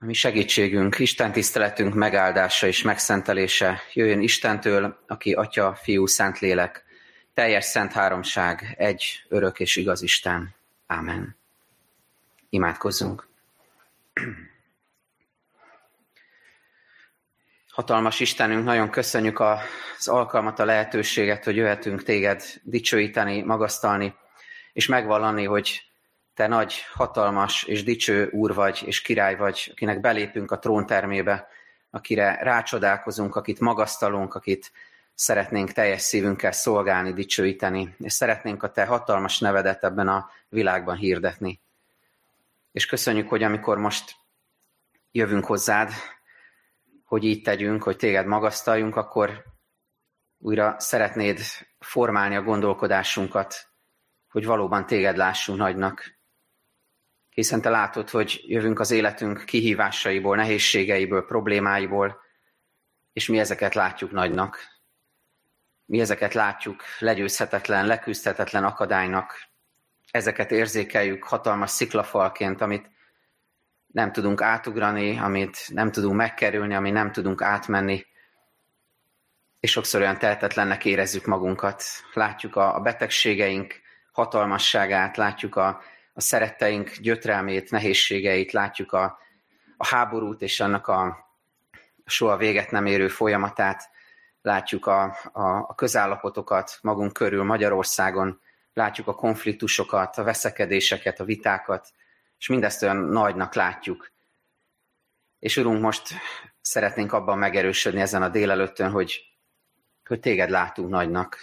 A mi segítségünk, Isten tiszteletünk megáldása és megszentelése jöjjön Istentől, aki Atya, Fiú, Szentlélek, teljes szent háromság, egy örök és igaz Isten. Ámen. Imádkozzunk. Hatalmas Istenünk, nagyon köszönjük az alkalmat, a lehetőséget, hogy jöhetünk téged dicsőíteni, magasztalni, és megvallani, hogy te nagy, hatalmas és dicső úr vagy, és király vagy, akinek belépünk a tróntermébe, akire rácsodálkozunk, akit magasztalunk, akit szeretnénk teljes szívünkkel szolgálni, dicsőíteni, és szeretnénk a te hatalmas nevedet ebben a világban hirdetni. És köszönjük, hogy amikor most jövünk hozzád, hogy így tegyünk, hogy téged magasztaljunk, akkor újra szeretnéd formálni a gondolkodásunkat, hogy valóban téged lássunk nagynak, hiszen te látod, hogy jövünk az életünk kihívásaiból, nehézségeiből, problémáiból, és mi ezeket látjuk nagynak. Mi ezeket látjuk legyőzhetetlen, leküzdhetetlen akadálynak. Ezeket érzékeljük hatalmas sziklafalként, amit nem tudunk átugrani, amit nem tudunk megkerülni, amit nem tudunk átmenni. És sokszor olyan tehetetlennek érezzük magunkat. Látjuk a betegségeink hatalmasságát, látjuk a a szeretteink gyötrelmét, nehézségeit, látjuk a, a háborút és annak a soha véget nem érő folyamatát, látjuk a, a, a közállapotokat magunk körül Magyarországon, látjuk a konfliktusokat, a veszekedéseket, a vitákat, és mindezt olyan nagynak látjuk. És Urunk, most szeretnénk abban megerősödni ezen a délelőttön, hogy, hogy téged látunk nagynak,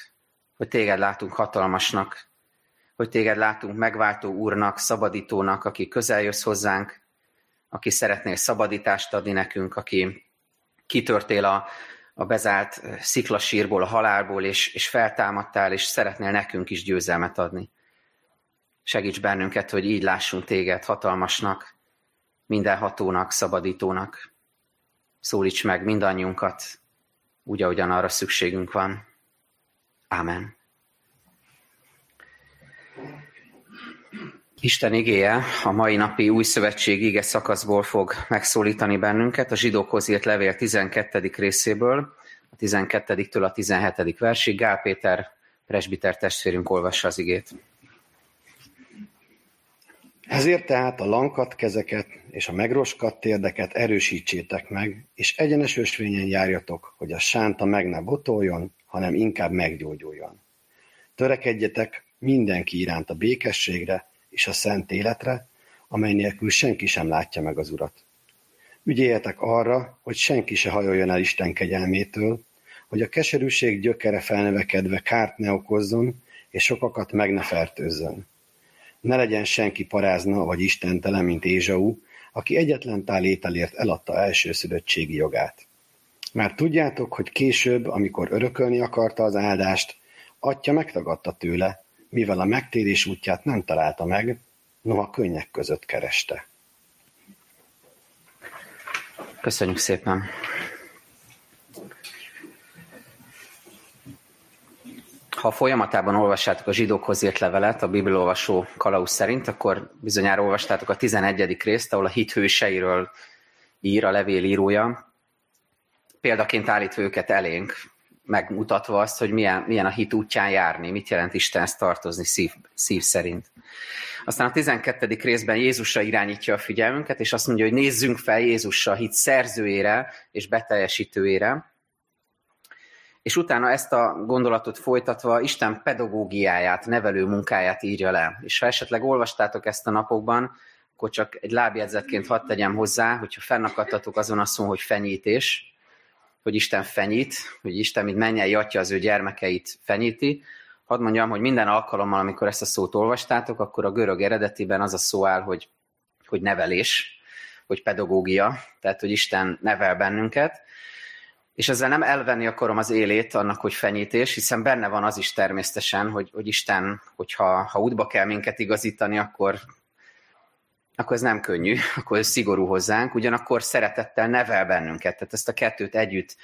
hogy téged látunk hatalmasnak, hogy téged látunk megváltó úrnak, szabadítónak, aki közel jössz hozzánk, aki szeretnél szabadítást adni nekünk, aki kitörtél a, a bezárt sziklasírból, a halálból, és, és feltámadtál, és szeretnél nekünk is győzelmet adni. Segíts bennünket, hogy így lássunk téged hatalmasnak, mindenhatónak, szabadítónak. Szólíts meg mindannyiunkat, úgy, ahogyan arra szükségünk van. Ámen. Isten igéje a mai napi új szövetség ige szakaszból fog megszólítani bennünket, a zsidókhoz írt levél 12. részéből, a 12-től a 17. versig. Gál Péter presbiter testvérünk olvassa az igét. Ezért tehát a lankat kezeket és a megroskadt térdeket erősítsétek meg, és egyenes ösvényen járjatok, hogy a sánta meg ne botoljon, hanem inkább meggyógyuljon. Törekedjetek mindenki iránt a békességre és a szent életre, amely nélkül senki sem látja meg az Urat. Ügyéljetek arra, hogy senki se hajoljon el Isten kegyelmétől, hogy a keserűség gyökere felnevekedve kárt ne okozzon, és sokakat meg ne fertőzzön. Ne legyen senki parázna vagy istentelen, mint Ézsau, aki egyetlen tál ételért eladta elsőszülöttségi jogát. Már tudjátok, hogy később, amikor örökölni akarta az áldást, atya megtagadta tőle, mivel a megtérés útját nem találta meg, noha könnyek között kereste. Köszönjük szépen! Ha folyamatában olvassátok a zsidókhoz írt levelet, a bibliolvasó kalauz szerint, akkor bizonyára olvastátok a 11. részt, ahol a hit hőseiről ír a levél írója, példaként állítva őket elénk, megmutatva azt, hogy milyen, milyen a hit útján járni, mit jelent Istenhez tartozni szív, szív szerint. Aztán a 12. részben Jézusra irányítja a figyelmünket, és azt mondja, hogy nézzünk fel Jézusra, hit szerzőjére és beteljesítőjére. És utána ezt a gondolatot folytatva Isten pedagógiáját, nevelő munkáját írja le. És ha esetleg olvastátok ezt a napokban, akkor csak egy lábjegyzetként hadd tegyem hozzá, hogyha fennakadtatok azon a szó, hogy fenyítés, hogy Isten fenyít, hogy Isten, mint mennyei atya az ő gyermekeit fenyíti. Hadd mondjam, hogy minden alkalommal, amikor ezt a szót olvastátok, akkor a görög eredetiben az a szó áll, hogy, hogy nevelés, hogy pedagógia, tehát hogy Isten nevel bennünket, és ezzel nem elvenni akarom az élét annak, hogy fenyítés, hiszen benne van az is természetesen, hogy, hogy Isten, hogyha ha útba kell minket igazítani, akkor akkor ez nem könnyű, akkor ez szigorú hozzánk, ugyanakkor szeretettel nevel bennünket. Tehát ezt a kettőt együtt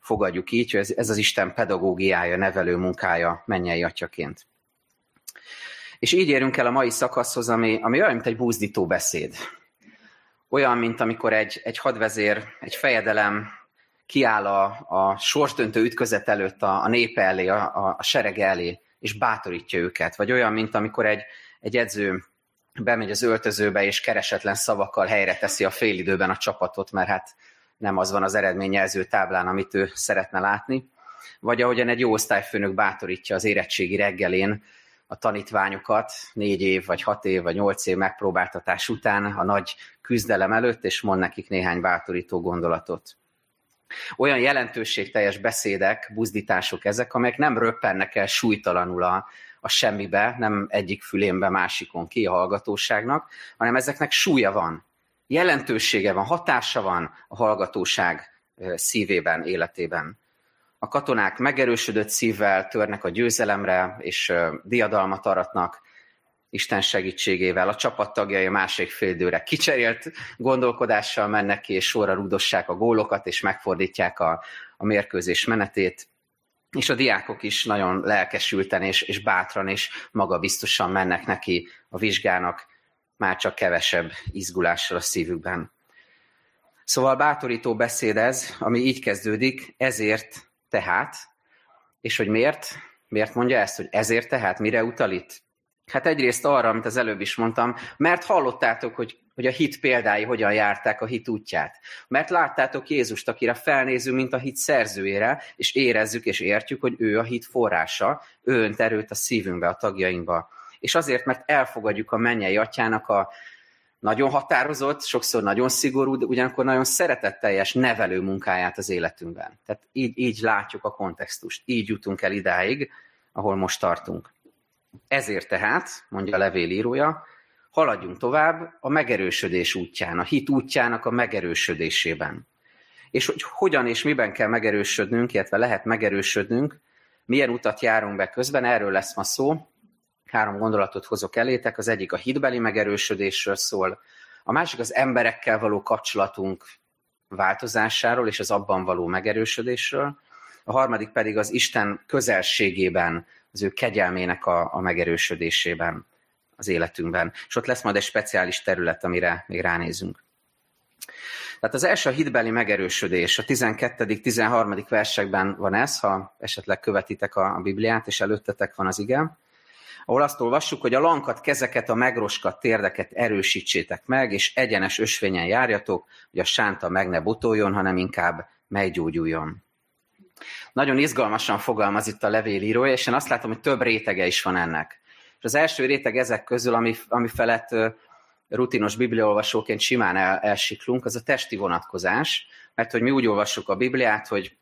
fogadjuk így, hogy ez, ez az Isten pedagógiája, nevelő munkája mennyei atyaként. És így érünk el a mai szakaszhoz, ami, ami olyan, mint egy búzdító beszéd. olyan, mint amikor egy, egy hadvezér, egy fejedelem kiáll a, a sorsdöntő ütközet előtt a, a népe elé, a, a, sereg elé, és bátorítja őket. Vagy olyan, mint amikor egy, egy edző bemegy az öltözőbe, és keresetlen szavakkal helyre teszi a félidőben a csapatot, mert hát nem az van az eredményjelző táblán, amit ő szeretne látni. Vagy ahogyan egy jó osztályfőnök bátorítja az érettségi reggelén a tanítványokat négy év, vagy hat év, vagy nyolc év megpróbáltatás után a nagy küzdelem előtt, és mond nekik néhány bátorító gondolatot. Olyan jelentőségteljes beszédek, buzdítások ezek, amelyek nem röppennek el súlytalanul a, a semmibe, nem egyik fülénbe, másikon ki a hallgatóságnak, hanem ezeknek súlya van, jelentősége van, hatása van a hallgatóság szívében, életében. A katonák megerősödött szívvel törnek a győzelemre, és diadalmat aratnak, Isten segítségével. A csapattagjai a másik félidőre kicserélt gondolkodással mennek ki, és sorra rúdossák a gólokat, és megfordítják a, a mérkőzés menetét. És a diákok is nagyon lelkesülten és, és bátran és magabiztosan mennek neki a vizsgának, már csak kevesebb izgulással a szívükben. Szóval bátorító beszéd ez, ami így kezdődik, ezért tehát, és hogy miért? Miért mondja ezt, hogy ezért tehát, mire utal itt? Hát egyrészt arra, amit az előbb is mondtam, mert hallottátok, hogy, hogy a hit példái hogyan járták a hit útját. Mert láttátok Jézust, akire felnézünk, mint a hit szerzőjére, és érezzük és értjük, hogy ő a hit forrása, ő önt erőt a szívünkbe, a tagjainkba. És azért, mert elfogadjuk a mennyei atyának a nagyon határozott, sokszor nagyon szigorú, de ugyanakkor nagyon szeretetteljes nevelő munkáját az életünkben. Tehát így, így látjuk a kontextust, így jutunk el idáig, ahol most tartunk. Ezért tehát, mondja a levél írója, haladjunk tovább a megerősödés útján, a hit útjának a megerősödésében. És hogy hogyan és miben kell megerősödnünk, illetve lehet megerősödnünk, milyen utat járunk be közben, erről lesz ma szó. Három gondolatot hozok elétek, az egyik a hitbeli megerősödésről szól, a másik az emberekkel való kapcsolatunk változásáról és az abban való megerősödésről, a harmadik pedig az Isten közelségében az ő kegyelmének a, a megerősödésében az életünkben. És ott lesz majd egy speciális terület, amire még ránézünk. Tehát az első a hitbeli megerősödés. A 12.-13. versekben van ez, ha esetleg követitek a Bibliát, és előttetek van az igen, ahol azt olvassuk, hogy a lankat, kezeket, a megroskat, térdeket erősítsétek meg, és egyenes ösvényen járjatok, hogy a sánta meg ne botoljon, hanem inkább meggyógyuljon. Nagyon izgalmasan fogalmaz itt a levélírója, és én azt látom, hogy több rétege is van ennek. És az első réteg ezek közül, ami, ami felett rutinos bibliaolvasóként simán el, elsiklunk, az a testi vonatkozás, mert hogy mi úgy olvassuk a Bibliát, hogy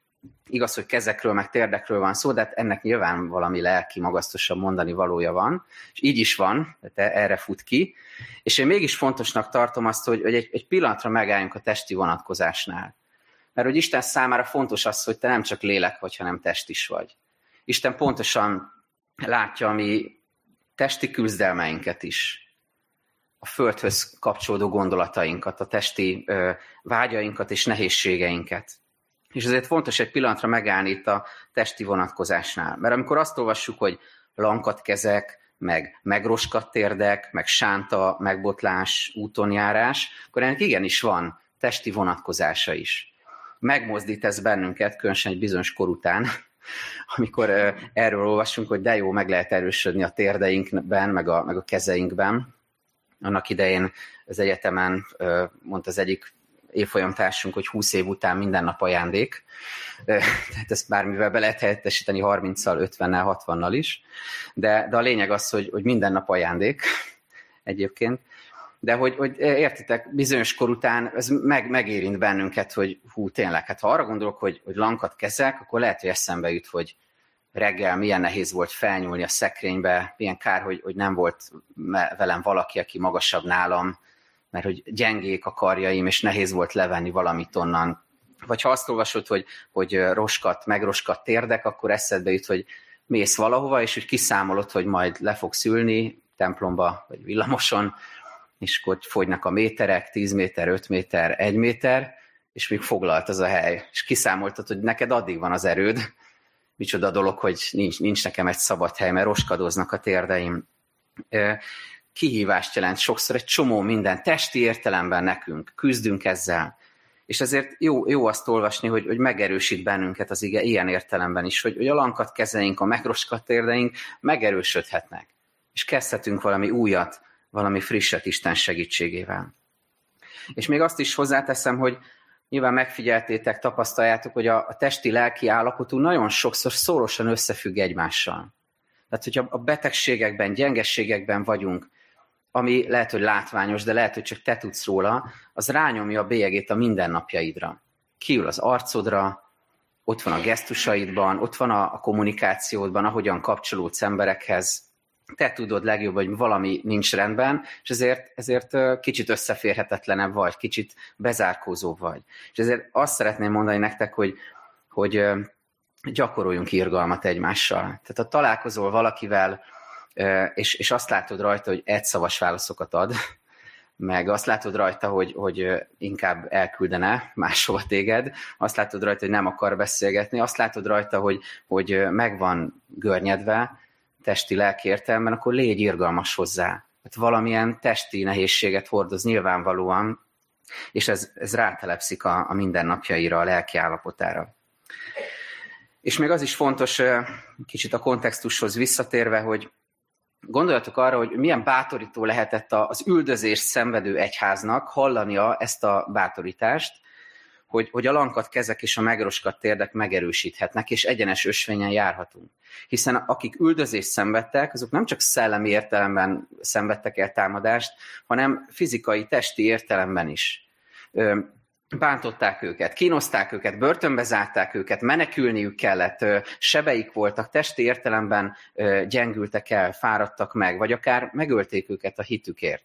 igaz, hogy kezekről, meg térdekről van szó, de hát ennek nyilván valami lelki, magasztosabb mondani valója van, és így is van, tehát erre fut ki, és én mégis fontosnak tartom azt, hogy, hogy egy, egy pillanatra megálljunk a testi vonatkozásnál. Mert hogy Isten számára fontos az, hogy te nem csak lélek vagy, hanem test is vagy. Isten pontosan látja a mi testi küzdelmeinket is, a földhöz kapcsolódó gondolatainkat, a testi ö, vágyainkat és nehézségeinket. És ezért fontos egy pillanatra megállni itt a testi vonatkozásnál. Mert amikor azt olvassuk, hogy lankat kezek, meg megroskat térdek, meg sánta, megbotlás, útonjárás, akkor ennek igenis van testi vonatkozása is megmozdít ez bennünket, különösen egy bizonyos kor után, amikor erről olvasunk, hogy de jó, meg lehet erősödni a térdeinkben, meg a, meg a kezeinkben. Annak idején az egyetemen mondta az egyik évfolyamtársunk, hogy 20 év után minden nap ajándék. Tehát ezt bármivel be lehet helyettesíteni 30-szal, 50-nel, 60-nal is. De, de a lényeg az, hogy, hogy minden nap ajándék egyébként de hogy, hogy értitek, bizonyos kor után ez meg, megérint bennünket, hogy hú, tényleg, hát ha arra gondolok, hogy, hogy lankat kezek, akkor lehet, hogy eszembe jut, hogy reggel milyen nehéz volt felnyúlni a szekrénybe, milyen kár, hogy, hogy nem volt velem valaki, aki magasabb nálam, mert hogy gyengék a karjaim, és nehéz volt levenni valamit onnan. Vagy ha azt olvasod, hogy, hogy roskat, megroskat térdek, akkor eszedbe jut, hogy mész valahova, és hogy kiszámolod, hogy majd le fogsz ülni templomba, vagy villamoson, és akkor fogynak a méterek, 10 méter, 5 méter, 1 méter, és még foglalt az a hely. És kiszámoltad, hogy neked addig van az erőd. Micsoda dolog, hogy nincs, nincs nekem egy szabad hely, mert roskadoznak a térdeim. kihívást jelent, sokszor egy csomó minden, testi értelemben nekünk, küzdünk ezzel. És ezért jó, jó azt olvasni, hogy, hogy megerősít bennünket az ige ilyen értelemben is, hogy, hogy a lankat kezeink, a megroskat érdeink megerősödhetnek. És kezdhetünk valami újat, valami frisset Isten segítségével. És még azt is hozzáteszem, hogy nyilván megfigyeltétek, tapasztaljátok, hogy a, a testi-lelki állapotunk nagyon sokszor szorosan összefügg egymással. Tehát, hogyha a betegségekben, gyengességekben vagyunk, ami lehet, hogy látványos, de lehet, hogy csak te tudsz róla, az rányomja a bélyegét a mindennapjaidra. Kiül az arcodra, ott van a gesztusaidban, ott van a kommunikációdban, ahogyan kapcsolódsz emberekhez, te tudod legjobb, hogy valami nincs rendben, és ezért, ezért kicsit összeférhetetlenebb vagy, kicsit bezárkózóbb vagy. És ezért azt szeretném mondani nektek, hogy, hogy gyakoroljunk irgalmat egymással. Tehát ha találkozol valakivel, és, és azt látod rajta, hogy egyszavas válaszokat ad, meg azt látod rajta, hogy, hogy inkább elküldene máshova téged, azt látod rajta, hogy nem akar beszélgetni, azt látod rajta, hogy, hogy meg van görnyedve testi lelki akkor légy irgalmas hozzá. Hát valamilyen testi nehézséget hordoz nyilvánvalóan, és ez, ez rátelepszik a, a mindennapjaira, a lelki állapotára. És még az is fontos, kicsit a kontextushoz visszatérve, hogy gondoljatok arra, hogy milyen bátorító lehetett az üldözés szenvedő egyháznak hallania ezt a bátorítást, hogy, hogy a lankat kezek és a megroskat térdek megerősíthetnek, és egyenes ösvényen járhatunk. Hiszen akik üldözést szenvedtek, azok nem csak szellemi értelemben szenvedtek el támadást, hanem fizikai, testi értelemben is bántották őket, kínozták őket, börtönbe zárták őket, menekülniük kellett, sebeik voltak, testi értelemben gyengültek el, fáradtak meg, vagy akár megölték őket a hitükért.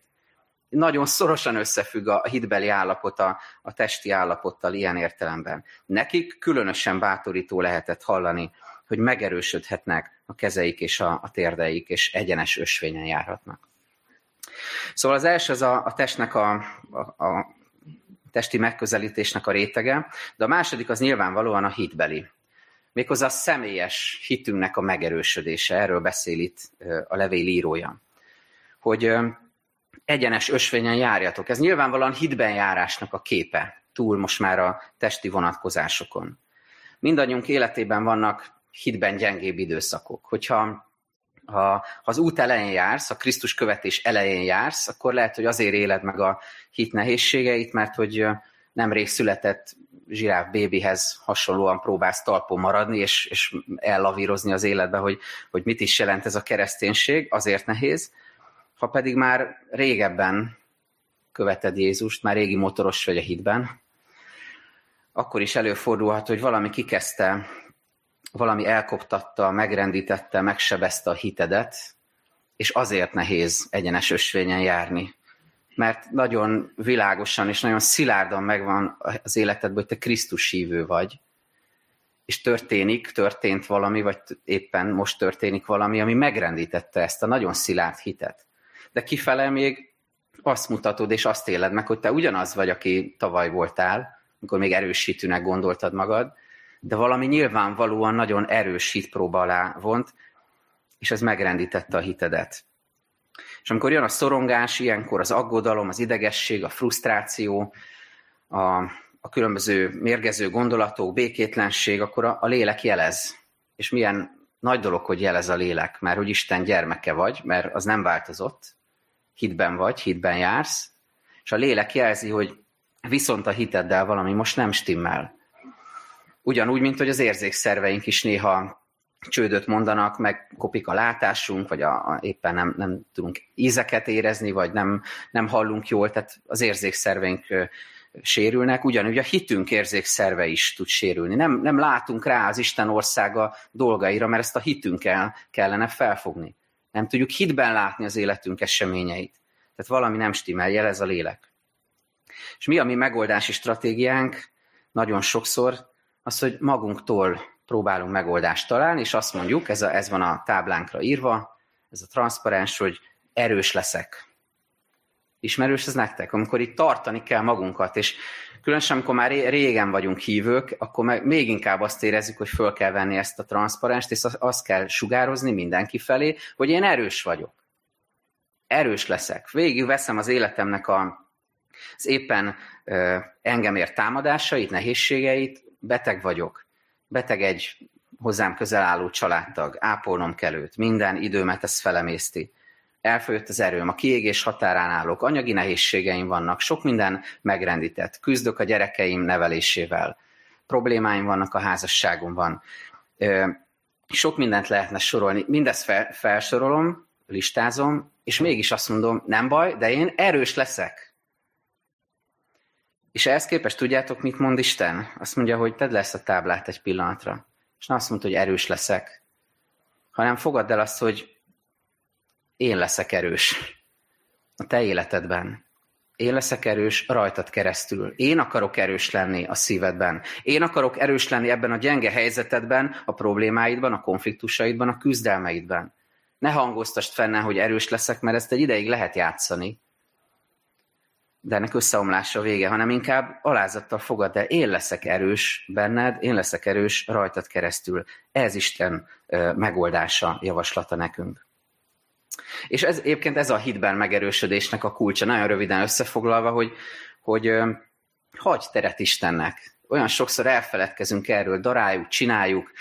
Nagyon szorosan összefügg a hitbeli állapota a testi állapottal ilyen értelemben. Nekik különösen bátorító lehetett hallani, hogy megerősödhetnek a kezeik és a, a térdeik, és egyenes ösvényen járhatnak. Szóval az első az a, a testnek a, a, a testi megközelítésnek a rétege, de a második az nyilvánvalóan a hitbeli. Méghozzá a személyes hitünknek a megerősödése, erről beszél itt a levél írója. Hogy egyenes ösvényen járjatok. Ez nyilvánvalóan hitben járásnak a képe, túl most már a testi vonatkozásokon. Mindannyiunk életében vannak hitben gyengébb időszakok. Hogyha ha az út elején jársz, a Krisztus követés elején jársz, akkor lehet, hogy azért éled meg a hit nehézségeit, mert hogy nemrég született zsiráf bébihez hasonlóan próbálsz talpon maradni, és, és ellavírozni az életbe, hogy, hogy mit is jelent ez a kereszténység, azért nehéz. Ha pedig már régebben követed Jézust, már régi motoros vagy a hitben, akkor is előfordulhat, hogy valami kikezdte valami elkoptatta, megrendítette, megsebezte a hitedet, és azért nehéz egyenes ösvényen járni. Mert nagyon világosan és nagyon szilárdan megvan az életedben, hogy te Krisztus hívő vagy, és történik, történt valami, vagy éppen most történik valami, ami megrendítette ezt a nagyon szilárd hitet. De kifele még azt mutatod, és azt éled meg, hogy te ugyanaz vagy, aki tavaly voltál, amikor még erősítőnek gondoltad magad, de valami nyilvánvalóan nagyon erős hitpróba alá vont, és ez megrendítette a hitedet. És amikor jön a szorongás, ilyenkor az aggodalom, az idegesség, a frusztráció, a, a különböző mérgező gondolatok, békétlenség, akkor a, a lélek jelez. És milyen nagy dolog, hogy jelez a lélek, mert hogy Isten gyermeke vagy, mert az nem változott, hitben vagy, hitben jársz, és a lélek jelzi, hogy viszont a hiteddel valami most nem stimmel. Ugyanúgy, mint hogy az érzékszerveink is néha csődöt mondanak, meg kopik a látásunk, vagy a, a, éppen nem, nem tudunk ízeket érezni, vagy nem, nem hallunk jól, tehát az érzékszerveink ö, sérülnek, ugyanúgy a hitünk érzékszerve is tud sérülni. Nem, nem látunk rá az Isten országa dolgaira, mert ezt a hitünkkel kellene felfogni. Nem tudjuk hitben látni az életünk eseményeit. Tehát valami nem stimmel, jelez a lélek. És mi a mi megoldási stratégiánk? Nagyon sokszor az, hogy magunktól próbálunk megoldást találni, és azt mondjuk, ez, a, ez van a táblánkra írva, ez a transzparens, hogy erős leszek. Ismerős ez nektek? Amikor itt tartani kell magunkat, és különösen amikor már régen vagyunk hívők, akkor még inkább azt érezzük, hogy föl kell venni ezt a transzparenst, és azt kell sugározni mindenki felé, hogy én erős vagyok. erős leszek. Végig veszem az életemnek a, az éppen ö, engem ért támadásait, nehézségeit, beteg vagyok. Beteg egy hozzám közel álló családtag, ápolnom kell őt, minden időmet ez felemészti. Elfogyott az erőm, a kiégés határán állok, anyagi nehézségeim vannak, sok minden megrendített, küzdök a gyerekeim nevelésével, problémáim vannak a házasságomban. Sok mindent lehetne sorolni, mindezt fel, felsorolom, listázom, és mégis azt mondom, nem baj, de én erős leszek. És ehhez képest tudjátok, mit mond Isten? Azt mondja, hogy tedd lesz a táblát egy pillanatra. És nem azt mondta, hogy erős leszek, hanem fogadd el azt, hogy én leszek erős a te életedben. Én leszek erős rajtad keresztül. Én akarok erős lenni a szívedben. Én akarok erős lenni ebben a gyenge helyzetedben, a problémáidban, a konfliktusaidban, a küzdelmeidben. Ne hangoztast fenne, hogy erős leszek, mert ezt egy ideig lehet játszani. De ennek összeomlása vége, hanem inkább alázattal fogad el. Én leszek erős benned, én leszek erős rajtad keresztül. Ez Isten megoldása, javaslata nekünk. És ez egyébként ez a hitben megerősödésnek a kulcsa, nagyon röviden összefoglalva, hogy, hogy hagyj teret Istennek. Olyan sokszor elfeledkezünk erről, daráljuk, csináljuk,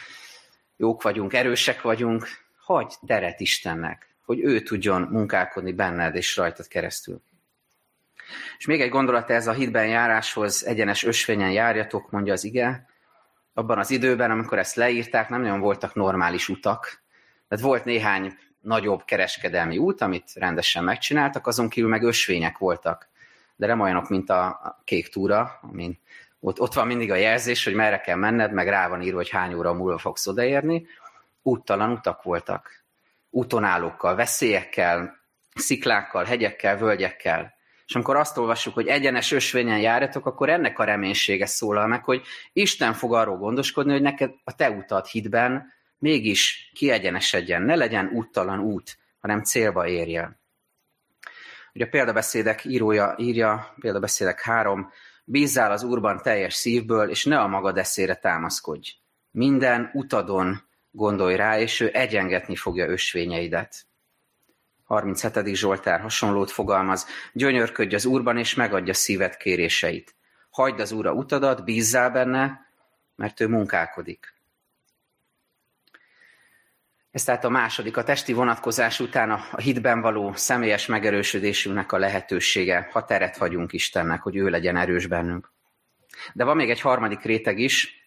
jók vagyunk, erősek vagyunk, hagyj teret Istennek, hogy ő tudjon munkálkodni benned és rajtad keresztül. És még egy gondolat ez a hitben járáshoz, egyenes ösvényen járjatok, mondja az ige. Abban az időben, amikor ezt leírták, nem nagyon voltak normális utak. Tehát volt néhány nagyobb kereskedelmi út, amit rendesen megcsináltak, azon kívül meg ösvények voltak. De nem olyanok, mint a kék túra, amin ott, ott van mindig a jelzés, hogy merre kell menned, meg rá van írva, hogy hány óra múlva fogsz odaérni. Úttalan utak voltak. Útonállókkal, veszélyekkel, sziklákkal, hegyekkel, völgyekkel. És amikor azt olvassuk, hogy egyenes ösvényen járjatok, akkor ennek a reménysége szólal meg, hogy Isten fog arról gondoskodni, hogy neked a te utat hitben mégis kiegyenesedjen, ne legyen úttalan út, hanem célba érje. Ugye a példabeszédek írója írja, példabeszédek három, bízzál az Úrban teljes szívből, és ne a magad eszére támaszkodj. Minden utadon gondolj rá, és ő egyengetni fogja ösvényeidet. 37. Zsoltár hasonlót fogalmaz, gyönyörködj az Úrban, és megadja szíved kéréseit. Hagyd az Úra utadat, bízzál benne, mert ő munkálkodik. Ez tehát a második, a testi vonatkozás után a hitben való személyes megerősödésünknek a lehetősége, ha teret hagyunk Istennek, hogy ő legyen erős bennünk. De van még egy harmadik réteg is,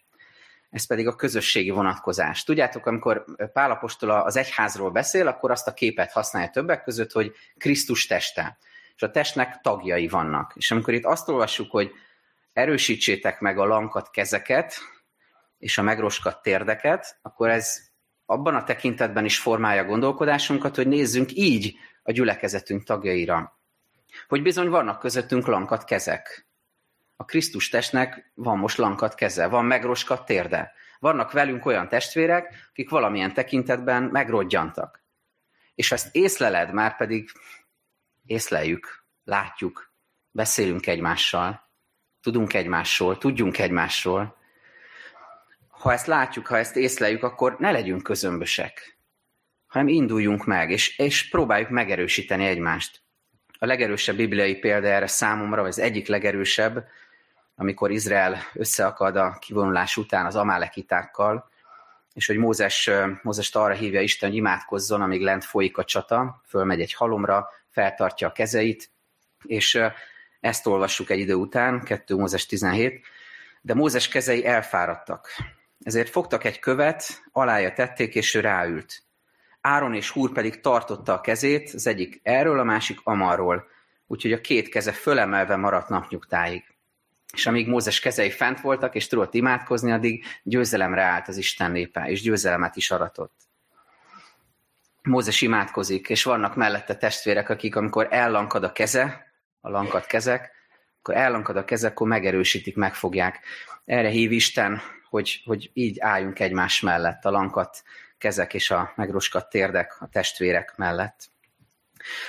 ez pedig a közösségi vonatkozás. Tudjátok, amikor Pálapostól az egyházról beszél, akkor azt a képet használja többek között, hogy Krisztus teste. És a testnek tagjai vannak. És amikor itt azt olvassuk, hogy erősítsétek meg a lankat kezeket, és a megroskat térdeket, akkor ez abban a tekintetben is formálja gondolkodásunkat, hogy nézzünk így a gyülekezetünk tagjaira. Hogy bizony vannak közöttünk lankat kezek. A Krisztus testnek van most lankat keze, van megroskat térde. Vannak velünk olyan testvérek, akik valamilyen tekintetben megrodjantak. És ezt észleled, már pedig észleljük, látjuk, beszélünk egymással, tudunk egymásról, tudjunk egymásról, ha ezt látjuk, ha ezt észleljük, akkor ne legyünk közömbösek, hanem induljunk meg, és, és próbáljuk megerősíteni egymást. A legerősebb bibliai példa erre számomra, vagy az egyik legerősebb, amikor Izrael összeakad a kivonulás után az amálekitákkal, és hogy Mózes, Mózest arra hívja Isten, hogy imádkozzon, amíg lent folyik a csata, fölmegy egy halomra, feltartja a kezeit, és ezt olvassuk egy idő után, 2 Mózes 17, de Mózes kezei elfáradtak, ezért fogtak egy követ, alája tették, és ő ráült. Áron és Húr pedig tartotta a kezét, az egyik erről, a másik amarról, úgyhogy a két keze fölemelve maradt napnyugtáig. És amíg Mózes kezei fent voltak, és tudott imádkozni, addig győzelemre állt az Isten népe, és győzelemet is aratott. Mózes imádkozik, és vannak mellette testvérek, akik amikor ellankad a keze, a lankat kezek, akkor ellankad a keze, akkor megerősítik, megfogják. Erre hív Isten hogy, hogy így álljunk egymás mellett, a lankat kezek és a megroskat térdek a testvérek mellett.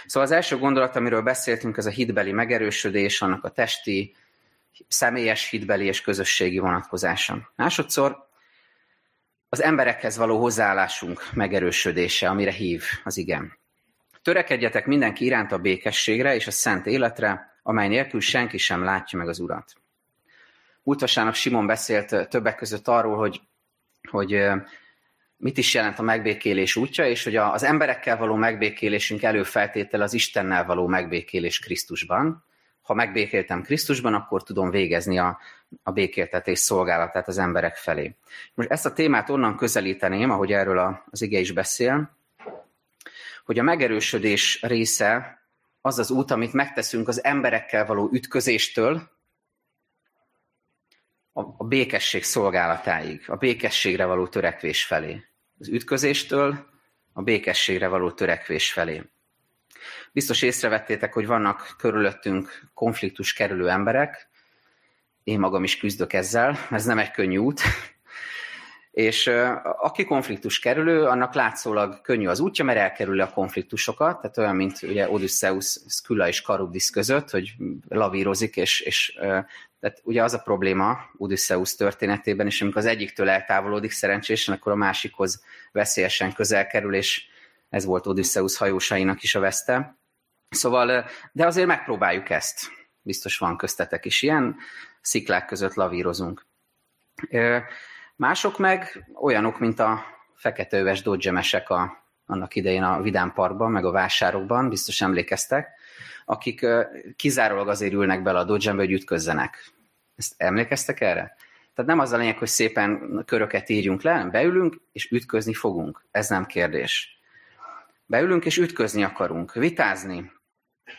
Szóval az első gondolat, amiről beszéltünk, ez a hitbeli megerősödés, annak a testi, személyes hitbeli és közösségi vonatkozása. Másodszor az emberekhez való hozzáállásunk megerősödése, amire hív az igen. Törekedjetek mindenki iránt a békességre és a szent életre, amely nélkül senki sem látja meg az Urat. Múlt vasárnap Simon beszélt többek között arról, hogy, hogy mit is jelent a megbékélés útja, és hogy az emberekkel való megbékélésünk előfeltétele az Istennel való megbékélés Krisztusban. Ha megbékéltem Krisztusban, akkor tudom végezni a, a békéltetés szolgálatát az emberek felé. Most ezt a témát onnan közelíteném, ahogy erről az ige is beszél, hogy a megerősödés része az az út, amit megteszünk az emberekkel való ütközéstől, a békesség szolgálatáig, a békességre való törekvés felé. Az ütközéstől a békességre való törekvés felé. Biztos észrevettétek, hogy vannak körülöttünk konfliktus kerülő emberek, én magam is küzdök ezzel, ez nem egy könnyű út, és aki konfliktus kerülő, annak látszólag könnyű az útja, mert elkerüli a konfliktusokat, tehát olyan, mint ugye Odysseus, Skylla és Charybdis között, hogy lavírozik, és, és tehát ugye az a probléma Odysseus történetében, és amikor az egyiktől eltávolodik szerencsésen, akkor a másikhoz veszélyesen közel kerül, és ez volt Odysseus hajósainak is a veszte. Szóval, de azért megpróbáljuk ezt. Biztos van köztetek is ilyen, sziklák között lavírozunk. Mások meg olyanok, mint a feketeöves dodgemesek a, annak idején a Vidám Parkban, meg a vásárokban, biztos emlékeztek, akik kizárólag azért ülnek bele a dodge hogy ütközzenek. Ezt emlékeztek erre? Tehát nem az a lényeg, hogy szépen köröket írjunk le, hanem beülünk, és ütközni fogunk. Ez nem kérdés. Beülünk, és ütközni akarunk, vitázni,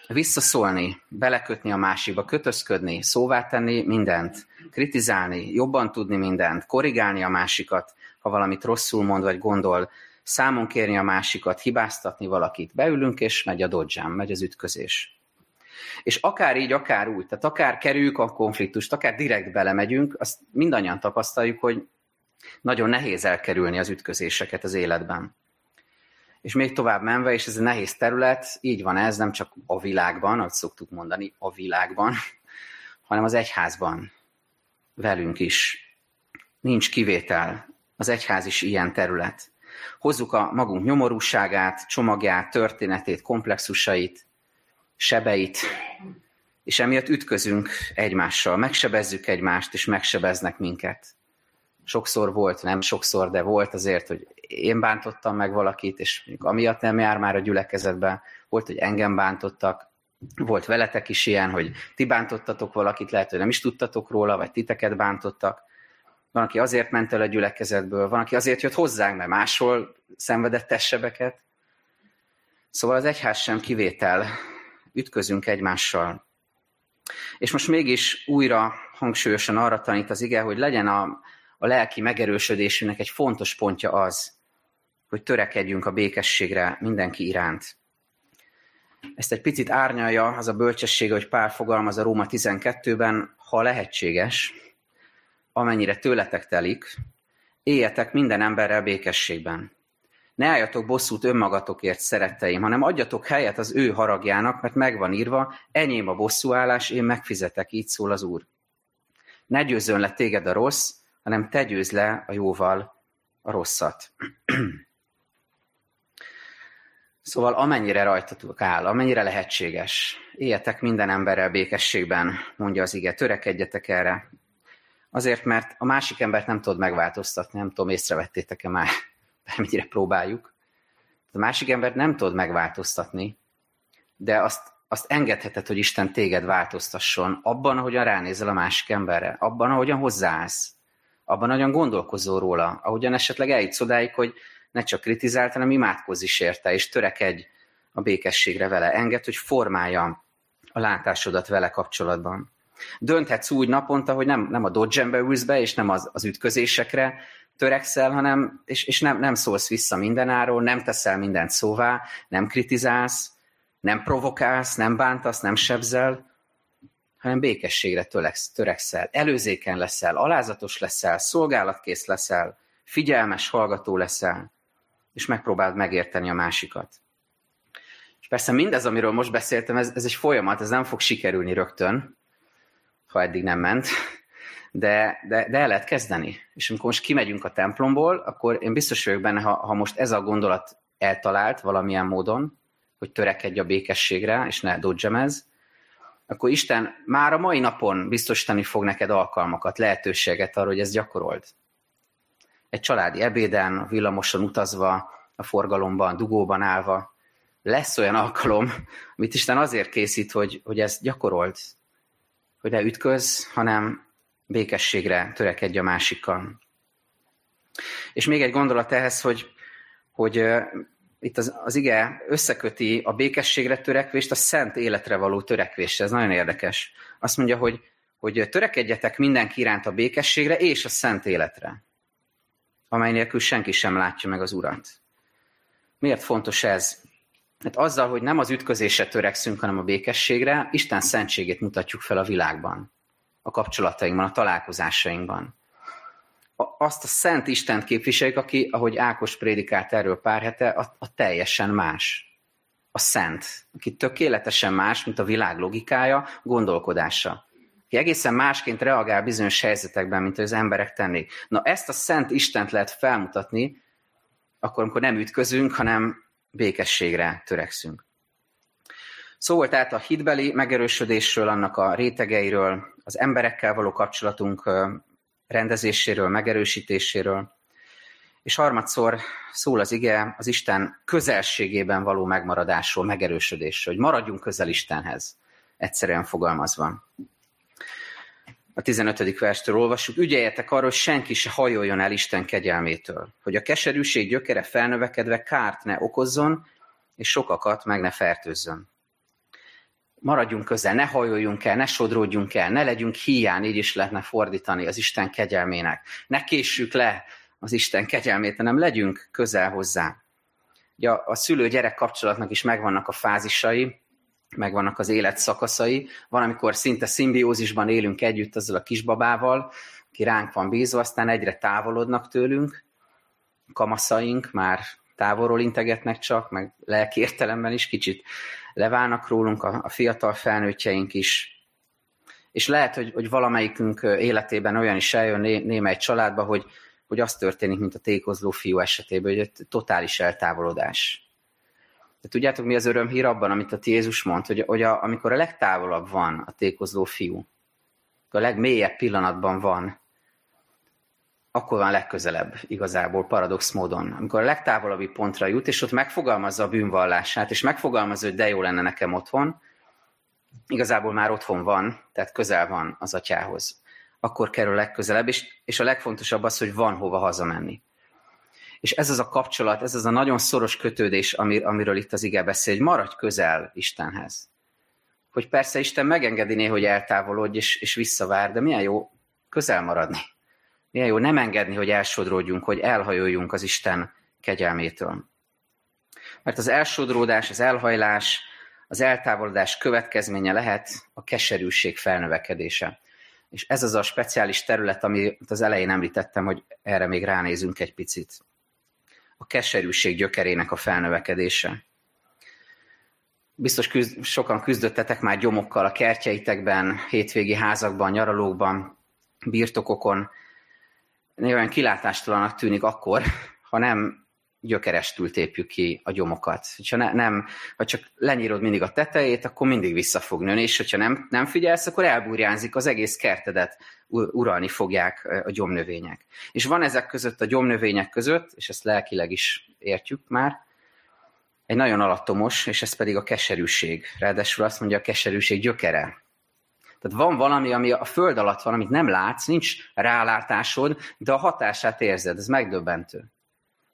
visszaszólni, belekötni a másikba, kötözködni, szóvá tenni mindent, kritizálni, jobban tudni mindent, korrigálni a másikat, ha valamit rosszul mond vagy gondol, számon kérni a másikat, hibáztatni valakit. Beülünk, és megy a dodge megy az ütközés. És akár így, akár úgy, tehát akár kerüljük a konfliktust, akár direkt belemegyünk, azt mindannyian tapasztaljuk, hogy nagyon nehéz elkerülni az ütközéseket az életben. És még tovább menve, és ez egy nehéz terület, így van ez, nem csak a világban, ahogy szoktuk mondani, a világban, hanem az egyházban, velünk is. Nincs kivétel, az egyház is ilyen terület. Hozzuk a magunk nyomorúságát, csomagját, történetét, komplexusait, sebeit, és emiatt ütközünk egymással, megsebezzük egymást, és megsebeznek minket. Sokszor volt, nem sokszor, de volt azért, hogy én bántottam meg valakit, és amiatt nem jár már a gyülekezetben, volt, hogy engem bántottak, volt veletek is ilyen, hogy ti bántottatok valakit, lehet, hogy nem is tudtatok róla, vagy titeket bántottak. Van, aki azért ment el a gyülekezetből, van, aki azért jött hozzánk, mert máshol szenvedett testsebeket. Szóval az egyház sem kivétel, ütközünk egymással. És most mégis újra hangsúlyosan arra tanít az ige, hogy legyen a, a lelki megerősödésünknek egy fontos pontja az, hogy törekedjünk a békességre mindenki iránt. Ezt egy picit árnyalja az a bölcsesség, hogy Pál fogalmaz a Róma 12-ben, ha lehetséges, amennyire tőletek telik, éljetek minden emberrel békességben. Ne álljatok bosszút önmagatokért, szeretteim, hanem adjatok helyet az ő haragjának, mert megvan írva, enyém a bosszúállás, én megfizetek, így szól az Úr. Ne győzön le téged a rossz, hanem te győz le a jóval a rosszat. Szóval amennyire rajtatok áll, amennyire lehetséges, éljetek minden emberrel békességben, mondja az ige, törekedjetek erre. Azért, mert a másik embert nem tudod megváltoztatni, nem tudom, észrevettétek-e már, bármennyire próbáljuk. A másik embert nem tudod megváltoztatni, de azt, azt engedheted, hogy Isten téged változtasson abban, ahogyan ránézel a másik emberre, abban, ahogyan hozzáállsz, abban, ahogyan gondolkozol róla, ahogyan esetleg eljutsz odáig, hogy ne csak kritizált, hanem imádkozz is érte, és törekedj a békességre vele. Enged, hogy formálja a látásodat vele kapcsolatban. Dönthetsz úgy naponta, hogy nem, nem a dodge ülsz be, és nem az, az ütközésekre törekszel, hanem, és, és nem, nem szólsz vissza mindenáról, nem teszel mindent szóvá, nem kritizálsz, nem provokálsz, nem bántasz, nem sebzel, hanem békességre töreksz, törekszel. Előzéken leszel, alázatos leszel, szolgálatkész leszel, figyelmes hallgató leszel, és megpróbáld megérteni a másikat. És persze mindez, amiről most beszéltem, ez, ez egy folyamat, ez nem fog sikerülni rögtön, ha eddig nem ment, de, de, de el lehet kezdeni. És amikor most kimegyünk a templomból, akkor én biztos vagyok benne, ha, ha most ez a gondolat eltalált valamilyen módon, hogy törekedj a békességre, és ne dodgemez, akkor Isten már a mai napon biztosítani fog neked alkalmakat, lehetőséget arra, hogy ezt gyakorold. Egy családi ebéden, a villamoson utazva, a forgalomban, dugóban állva, lesz olyan alkalom, amit Isten azért készít, hogy, hogy ezt gyakorold, hogy ne ütköz, hanem békességre törekedj a másikkal. És még egy gondolat ehhez, hogy, hogy itt az, az ige összeköti a békességre törekvést a szent életre való törekvést. Ez nagyon érdekes. Azt mondja, hogy, hogy törekedjetek mindenki iránt a békességre és a szent életre, amely nélkül senki sem látja meg az Urat. Miért fontos ez? Hát azzal, hogy nem az ütközésre törekszünk, hanem a békességre, Isten szentségét mutatjuk fel a világban, a kapcsolatainkban, a találkozásainkban. Azt a szent Istent képviseljük, aki, ahogy Ákos prédikált erről pár hete, a, a teljesen más. A szent, aki tökéletesen más, mint a világ logikája, gondolkodása. Aki egészen másként reagál bizonyos helyzetekben, mint az emberek tennék. Na ezt a szent Istent lehet felmutatni, akkor, amikor nem ütközünk, hanem békességre törekszünk. Szó volt tehát a hitbeli megerősödésről, annak a rétegeiről, az emberekkel való kapcsolatunk rendezéséről, megerősítéséről, és harmadszor szól az ige az Isten közelségében való megmaradásról, megerősödésről, hogy maradjunk közel Istenhez, egyszerűen fogalmazva. A 15. verstől olvassuk, ügyeljetek arra, hogy senki se hajoljon el Isten kegyelmétől, hogy a keserűség gyökere felnövekedve kárt ne okozzon, és sokakat meg ne fertőzzön. Maradjunk közel, ne hajoljunk el, ne sodródjunk el, ne legyünk hiány, így is lehetne fordítani az Isten kegyelmének. Ne késsük le az Isten kegyelmét, hanem legyünk közel hozzá. Ugye a szülő-gyerek kapcsolatnak is megvannak a fázisai, megvannak az élet szakaszai. Van, amikor szinte szimbiózisban élünk együtt azzal a kisbabával, aki ránk van bízva, aztán egyre távolodnak tőlünk, kamaszaink már távolról integetnek csak, meg lelki is kicsit leválnak rólunk, a, a fiatal felnőttjeink is. És lehet, hogy, hogy valamelyikünk életében olyan is eljön né, némely családba, hogy, hogy az történik, mint a tékozló fiú esetében, hogy egy totális eltávolodás de tudjátok, mi az örömhír abban, amit a Jézus mond, hogy, hogy a, amikor a legtávolabb van a tékozló fiú, a legmélyebb pillanatban van, akkor van legközelebb igazából paradox módon. Amikor a legtávolabbi pontra jut, és ott megfogalmazza a bűnvallását, és megfogalmazza, hogy de jó lenne nekem otthon, igazából már otthon van, tehát közel van az atyához. Akkor kerül legközelebb, és, és a legfontosabb az, hogy van hova hazamenni. És ez az a kapcsolat, ez az a nagyon szoros kötődés, amir, amiről itt az ige beszél, hogy maradj közel Istenhez. Hogy persze Isten megengedi hogy eltávolodj és, és visszavár, de milyen jó közel maradni. Milyen jó nem engedni, hogy elsodródjunk, hogy elhajoljunk az Isten kegyelmétől. Mert az elsodródás, az elhajlás, az eltávolodás következménye lehet a keserűség felnövekedése. És ez az a speciális terület, amit az elején említettem, hogy erre még ránézünk egy picit a keserűség gyökerének a felnövekedése. Biztos küzd, sokan küzdöttetek már gyomokkal a kertjeitekben, hétvégi házakban, nyaralókban, birtokokon. Olyan kilátástalananak tűnik akkor, ha nem gyökerestül tépjük ki a gyomokat. Ha, ne, nem, ha csak lenyírod mindig a tetejét, akkor mindig vissza fog nőni, és hogyha nem, nem figyelsz, akkor elburjánzik az egész kertedet, uralni fogják a gyomnövények. És van ezek között, a gyomnövények között, és ezt lelkileg is értjük már, egy nagyon alattomos, és ez pedig a keserűség. Ráadásul azt mondja a keserűség gyökere. Tehát van valami, ami a föld alatt van, amit nem látsz, nincs rálátásod, de a hatását érzed, ez megdöbbentő.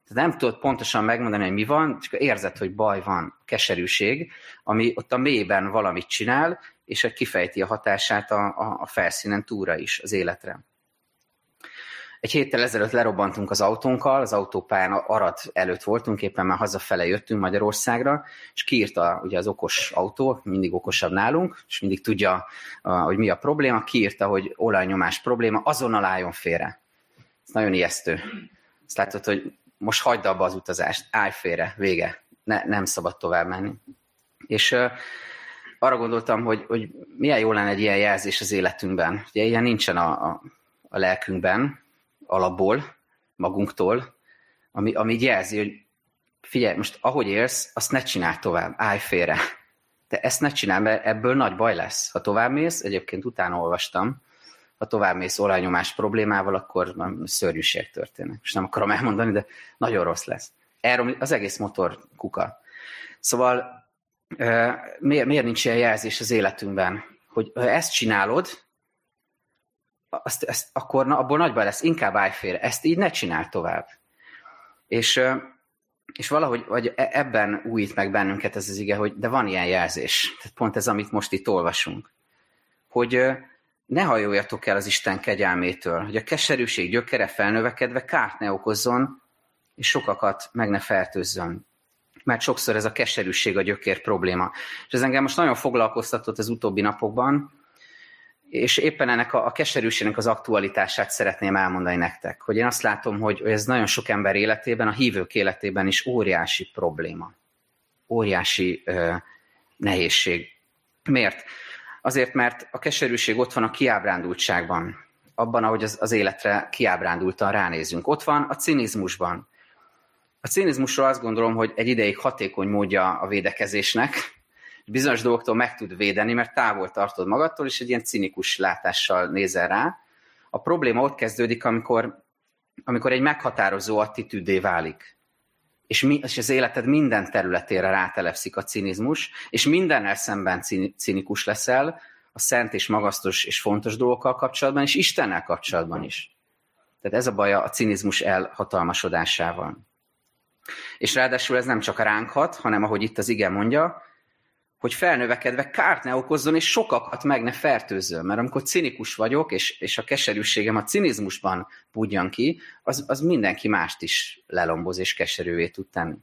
Tehát nem tudod pontosan megmondani, hogy mi van, csak érzed, hogy baj van, keserűség, ami ott a mélyben valamit csinál, és kifejti a hatását a, a, a felszínen túra is az életre. Egy héttel ezelőtt lerobbantunk az autónkkal, az autópályán Arad előtt voltunk, éppen már hazafele jöttünk Magyarországra, és kiírta ugye az okos autó, mindig okosabb nálunk, és mindig tudja, hogy mi a probléma, kiírta, hogy olajnyomás probléma, azonnal álljon félre. Ez nagyon ijesztő. Azt látod, hogy most hagyd abba az utazást, állj félre, vége, ne, nem szabad tovább menni. És uh, arra gondoltam, hogy, hogy milyen jó lenne egy ilyen jelzés az életünkben. Ugye ilyen nincsen a, a, a lelkünkben, alapból, magunktól, ami, ami jelzi, hogy figyelj, most ahogy élsz, azt ne csináld tovább, állj félre. Te ezt ne csinálj, mert ebből nagy baj lesz. Ha tovább mész, egyébként utána olvastam, ha tovább mész olajnyomás problémával, akkor szörnyűség történik. És nem akarom elmondani, de nagyon rossz lesz. Erről az egész motor kuka. Szóval miért, miért nincs ilyen jelzés az életünkben? Hogy ha ezt csinálod, azt, ezt, akkor na, abból nagy baj lesz, inkább állj félre. Ezt így ne csinál tovább. És, és valahogy vagy e, ebben újít meg bennünket ez az ige, hogy de van ilyen jelzés. Tehát pont ez, amit most itt olvasunk. Hogy ne hajoljatok el az Isten kegyelmétől, hogy a keserűség gyökere felnövekedve kárt ne okozzon, és sokakat meg ne fertőzzön. Mert sokszor ez a keserűség a gyökér probléma. És ez engem most nagyon foglalkoztatott az utóbbi napokban, és éppen ennek a, a keserűségnek az aktualitását szeretném elmondani nektek, hogy én azt látom, hogy ez nagyon sok ember életében, a hívők életében is óriási probléma. Óriási ö, nehézség. Miért? Azért, mert a keserűség ott van a kiábrándultságban, abban, ahogy az, az életre kiábrándultan ránézünk. Ott van a cinizmusban. A cinizmusról azt gondolom, hogy egy ideig hatékony módja a védekezésnek, bizonyos dolgoktól meg tud védeni, mert távol tartod magadtól, és egy ilyen cinikus látással nézel rá. A probléma ott kezdődik, amikor, amikor egy meghatározó attitűdé válik. És, mi, és az életed minden területére rátelepszik a cinizmus, és mindennel szemben cinikus leszel, a szent és magasztos és fontos dolgokkal kapcsolatban, és Istennel kapcsolatban is. Tehát ez a baja a cinizmus elhatalmasodásával. És ráadásul ez nem csak ránk hat, hanem ahogy itt az ige mondja, hogy felnövekedve kárt ne okozzon, és sokakat meg ne fertőzzön. Mert amikor cinikus vagyok, és, és a keserűségem a cinizmusban budjan ki, az, az mindenki mást is lelomboz és keserűvé tud tenni.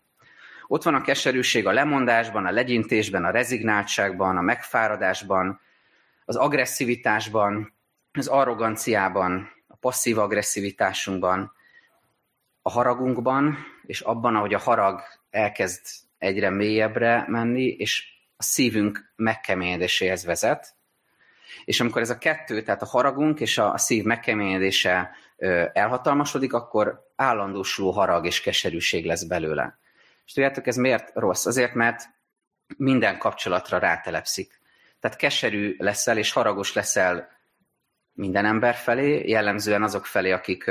Ott van a keserűség a lemondásban, a legyintésben, a rezignáltságban, a megfáradásban, az agresszivitásban, az arroganciában, a passzív agresszivitásunkban, a haragunkban, és abban, ahogy a harag elkezd egyre mélyebbre menni, és a szívünk megkeményedéséhez vezet, és amikor ez a kettő, tehát a haragunk és a szív megkeményedése elhatalmasodik, akkor állandósuló harag és keserűség lesz belőle. És tudjátok, ez miért rossz? Azért, mert minden kapcsolatra rátelepszik. Tehát keserű leszel és haragos leszel minden ember felé, jellemzően azok felé, akik,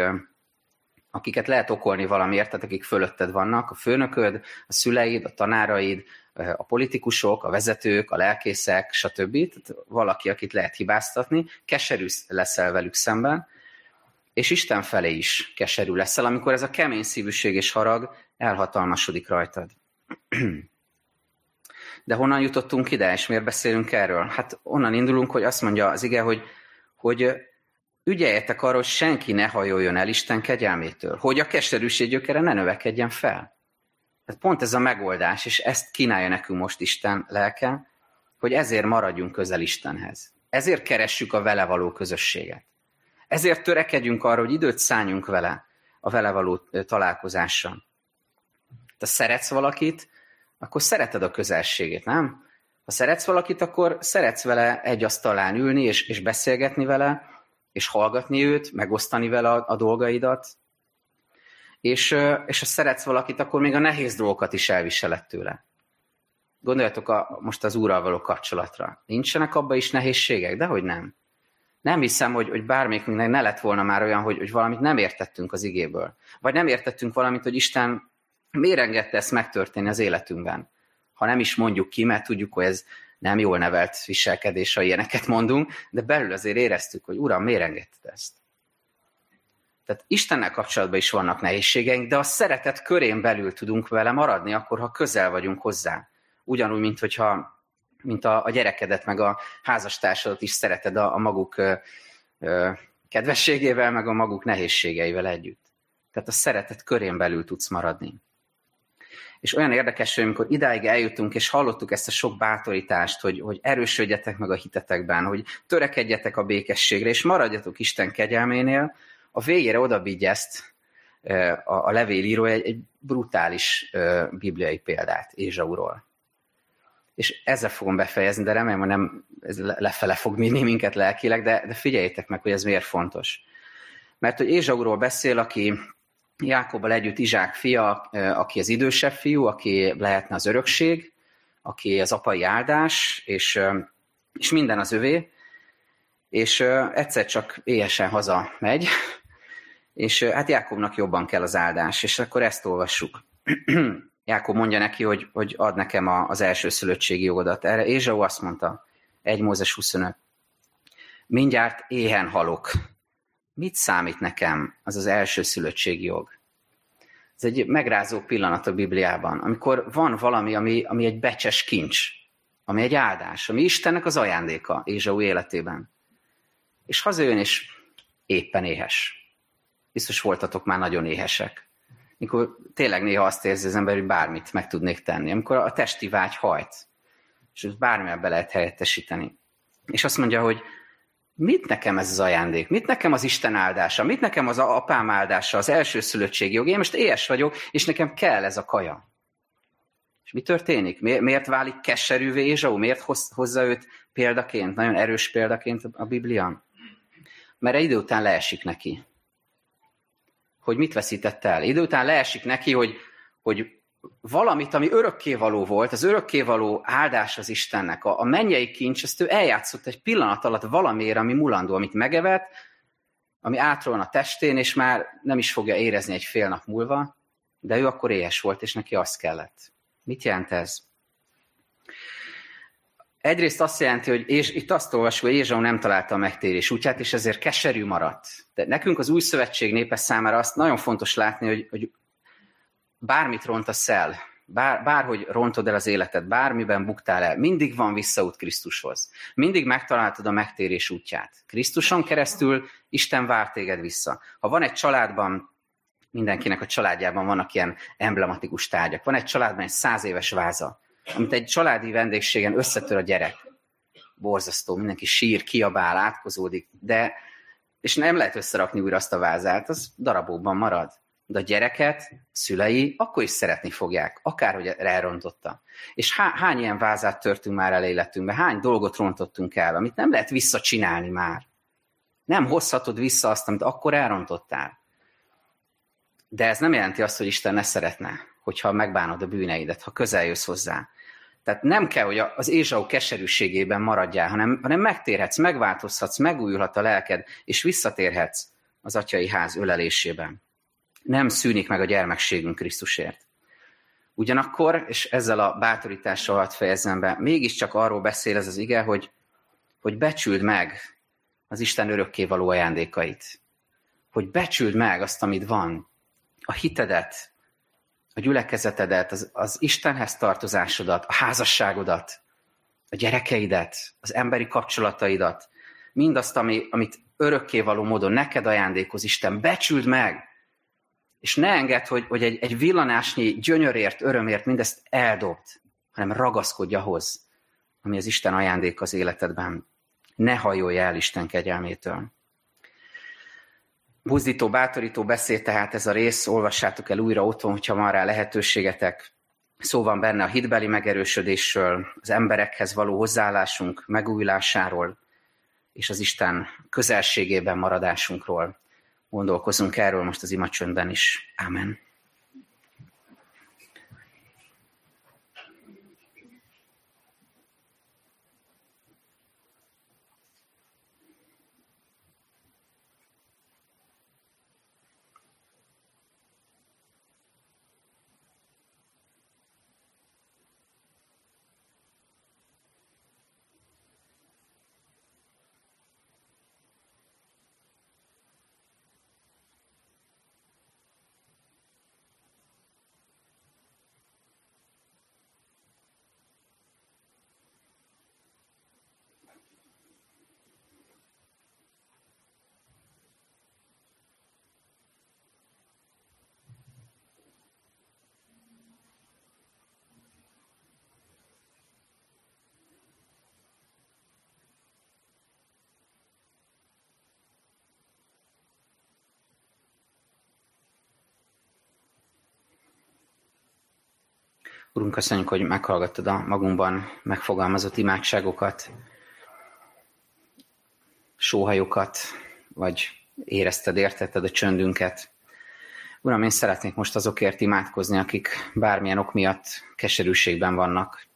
akiket lehet okolni valamiért, tehát akik fölötted vannak, a főnököd, a szüleid, a tanáraid, a politikusok, a vezetők, a lelkészek, stb. Tehát valaki, akit lehet hibáztatni, keserű leszel velük szemben, és Isten felé is keserű leszel, amikor ez a kemény szívűség és harag elhatalmasodik rajtad. De honnan jutottunk ide, és miért beszélünk erről? Hát onnan indulunk, hogy azt mondja az ige, hogy, hogy ügyeljetek arra, hogy senki ne hajoljon el Isten kegyelmétől, hogy a keserűség gyökere ne növekedjen fel. Tehát pont ez a megoldás, és ezt kínálja nekünk most Isten lelke, hogy ezért maradjunk közel Istenhez. Ezért keressük a vele való közösséget. Ezért törekedjünk arra, hogy időt szálljunk vele, a vele való találkozással. Ha szeretsz valakit, akkor szereted a közelségét, nem? Ha szeretsz valakit, akkor szeretsz vele egy asztalán ülni, és, és beszélgetni vele, és hallgatni őt, megosztani vele a, a dolgaidat, és, és ha szeretsz valakit, akkor még a nehéz dolgokat is elviseled tőle. Gondoljatok a, most az úrral való kapcsolatra. Nincsenek abba is nehézségek? Dehogy nem. Nem hiszem, hogy, hogy bármelyikünknek ne lett volna már olyan, hogy, hogy valamit nem értettünk az igéből. Vagy nem értettünk valamit, hogy Isten miért engedte ezt megtörténni az életünkben. Ha nem is mondjuk ki, mert tudjuk, hogy ez nem jól nevelt viselkedés, ha ilyeneket mondunk, de belül azért éreztük, hogy Uram, miért engedted ezt? Tehát Istennel kapcsolatban is vannak nehézségeink, de a szeretet körén belül tudunk vele maradni, akkor, ha közel vagyunk hozzá. Ugyanúgy, mint hogyha mint a, a gyerekedet, meg a házastársadat is szereted a, a maguk ö, ö, kedvességével, meg a maguk nehézségeivel együtt. Tehát a szeretet körén belül tudsz maradni. És olyan érdekes, hogy amikor idáig eljutunk, és hallottuk ezt a sok bátorítást, hogy, hogy erősödjetek meg a hitetekben, hogy törekedjetek a békességre, és maradjatok Isten kegyelménél, a végére odabigy ezt a, a levélíró egy, egy brutális bibliai példát Ézsauról. És ezzel fogom befejezni, de remélem, hogy nem ez lefele fog minni minket lelkileg, de, de figyeljétek meg, hogy ez miért fontos. Mert hogy Ézsauról beszél, aki Jákobbal együtt Izsák fia, aki az idősebb fiú, aki lehetne az örökség, aki az apai áldás, és, és minden az övé, és egyszer csak éhesen haza megy, és hát Jákobnak jobban kell az áldás, és akkor ezt olvassuk. Jákob mondja neki, hogy, hogy ad nekem az első szülöttségi jogodat. Erre Ézsau azt mondta, 1 Mózes 25. Mindjárt éhen halok. Mit számít nekem az az első szülöttségi jog? Ez egy megrázó pillanat a Bibliában, amikor van valami, ami, ami egy becses kincs, ami egy áldás, ami Istennek az ajándéka Ézsau életében. És hazajön, és éppen éhes. Biztos voltatok már nagyon éhesek. Mikor tényleg néha azt érzi az ember, hogy bármit meg tudnék tenni. Amikor a testi vágy hajt, és bármilyen be lehet helyettesíteni. És azt mondja, hogy mit nekem ez az ajándék? Mit nekem az Isten áldása? Mit nekem az apám áldása, az első szülöttségi jog? Én most éhes vagyok, és nekem kell ez a kaja. És mi történik? Miért válik keserűvé Ézsau? Miért hozza őt példaként, nagyon erős példaként a Biblia? Mert egy idő után leesik neki. Hogy mit veszített el? Idő után leesik neki, hogy, hogy valamit, ami örökkévaló volt, az örökkévaló áldás az Istennek, a, a mennyei kincs, ezt ő eljátszott egy pillanat alatt valamiért, ami mulandó, amit megevett, ami átról a testén, és már nem is fogja érezni egy fél nap múlva, de ő akkor éhes volt, és neki az kellett. Mit jelent ez? Egyrészt azt jelenti, hogy és itt azt olvasva, hogy Ézsau nem találta a megtérés útját, és ezért keserű maradt. De nekünk az új szövetség népe számára azt nagyon fontos látni, hogy, hogy bármit rontasz el, bár, bárhogy rontod el az életed, bármiben buktál el, mindig van visszaút Krisztushoz. Mindig megtaláltad a megtérés útját. Krisztuson keresztül Isten vár téged vissza. Ha van egy családban, mindenkinek a családjában vannak ilyen emblematikus tárgyak. Van egy családban egy száz éves váza, amit egy családi vendégségen összetör a gyerek. Borzasztó, mindenki sír, kiabál, átkozódik, de és nem lehet összerakni újra azt a vázát, az darabokban marad de a gyereket, szülei akkor is szeretni fogják, akárhogy elrontotta. És há, hány ilyen vázát törtünk már el életünkbe, hány dolgot rontottunk el, amit nem lehet visszacsinálni már. Nem hozhatod vissza azt, amit akkor elrontottál. De ez nem jelenti azt, hogy Isten ne szeretne, hogyha megbánod a bűneidet, ha közel jössz hozzá. Tehát nem kell, hogy az Ézsau keserűségében maradjál, hanem, hanem megtérhetsz, megváltozhatsz, megújulhat a lelked, és visszatérhetsz az atyai ház ölelésében nem szűnik meg a gyermekségünk Krisztusért. Ugyanakkor, és ezzel a bátorítással hadd fejezem be, mégiscsak arról beszél ez az ige, hogy, hogy becsüld meg az Isten örökkévaló ajándékait. Hogy becsüld meg azt, amit van. A hitedet, a gyülekezetedet, az, az Istenhez tartozásodat, a házasságodat, a gyerekeidet, az emberi kapcsolataidat, mindazt, ami, amit örökkévaló módon neked ajándékoz Isten, becsüld meg, és ne engedd, hogy, hogy egy, egy villanásnyi gyönyörért, örömért mindezt eldobd, hanem ragaszkodj ahhoz, ami az Isten ajándék az életedben. Ne hajolj el Isten kegyelmétől. Buzdító, bátorító beszéd tehát ez a rész, olvassátok el újra otthon, hogyha van rá lehetőségetek. Szó van benne a hitbeli megerősödésről, az emberekhez való hozzáállásunk megújulásáról, és az Isten közelségében maradásunkról. Gondolkozunk erről most az imacsöndben is. Amen. Urunk, köszönjük, hogy meghallgattad a magunkban megfogalmazott imádságokat, sóhajokat, vagy érezted, értetted a csöndünket. Uram, én szeretnék most azokért imádkozni, akik bármilyen ok miatt keserűségben vannak.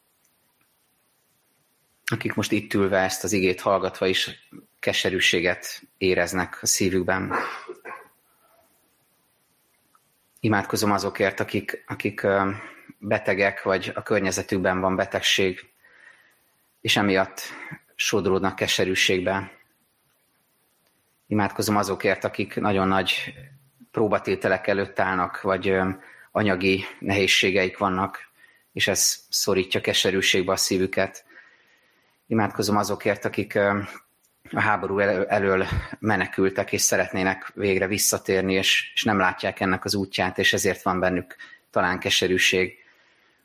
Akik most itt ülve ezt az igét hallgatva is keserűséget éreznek a szívükben. Imádkozom azokért, akik, akik betegek, vagy a környezetükben van betegség, és emiatt sodródnak keserűségbe. Imádkozom azokért, akik nagyon nagy próbatételek előtt állnak, vagy anyagi nehézségeik vannak, és ez szorítja keserűségbe a szívüket. Imádkozom azokért, akik a háború elől menekültek, és szeretnének végre visszatérni, és, és nem látják ennek az útját, és ezért van bennük talán keserűség.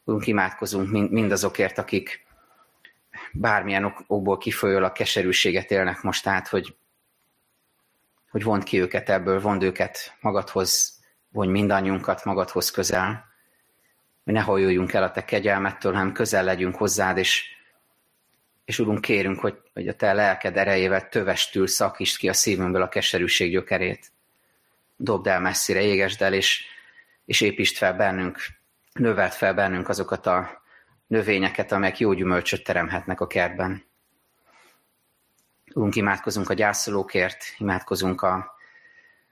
Urunk, imádkozunk mindazokért, akik bármilyen okból kifolyólag keserűséget élnek most át, hogy, hogy vond ki őket ebből, vond őket magadhoz, vonj mindannyiunkat magadhoz közel, hogy ne hajoljunk el a te kegyelmettől, hanem közel legyünk hozzád, és, és Urunk, kérünk, hogy, hogy a te lelked erejével tövestül szakítsd ki a szívünkből a keserűség gyökerét. Dobd el messzire, égesd el, és, és építsd fel bennünk, növelt fel bennünk azokat a növényeket, amelyek jó gyümölcsöt teremhetnek a kertben. Urunk, imádkozunk a gyászolókért, imádkozunk a,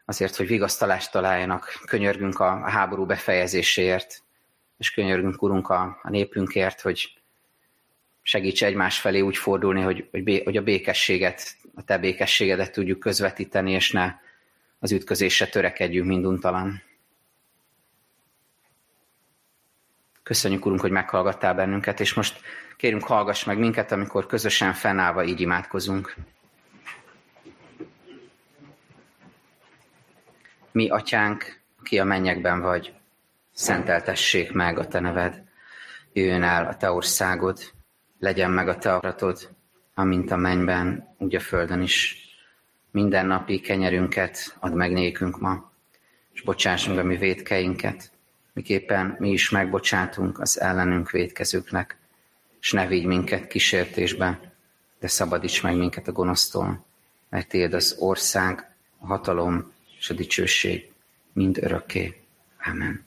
azért, hogy vigasztalást találjanak, könyörgünk a, a háború befejezéséért, és könyörgünk, Urunk, a, a népünkért, hogy segíts egymás felé úgy fordulni, hogy, hogy, bé, hogy a békességet, a te békességedet tudjuk közvetíteni, és ne az ütközésre törekedjünk minduntalan. Köszönjük, Urunk, hogy meghallgattál bennünket, és most kérünk, hallgass meg minket, amikor közösen fennállva így imádkozunk. Mi, atyánk, aki a mennyekben vagy, szenteltessék meg a te neved, jöjjön el a te országod, legyen meg a te akaratod, amint a mennyben, úgy a földön is. Minden napi kenyerünket add meg nékünk ma, és bocsáss meg a mi védkeinket, miképpen mi is megbocsátunk az ellenünk védkezőknek, és ne vigy minket kísértésbe, de szabadíts meg minket a gonosztól, mert Tiéd az ország, a hatalom és a dicsőség mind örökké. Amen.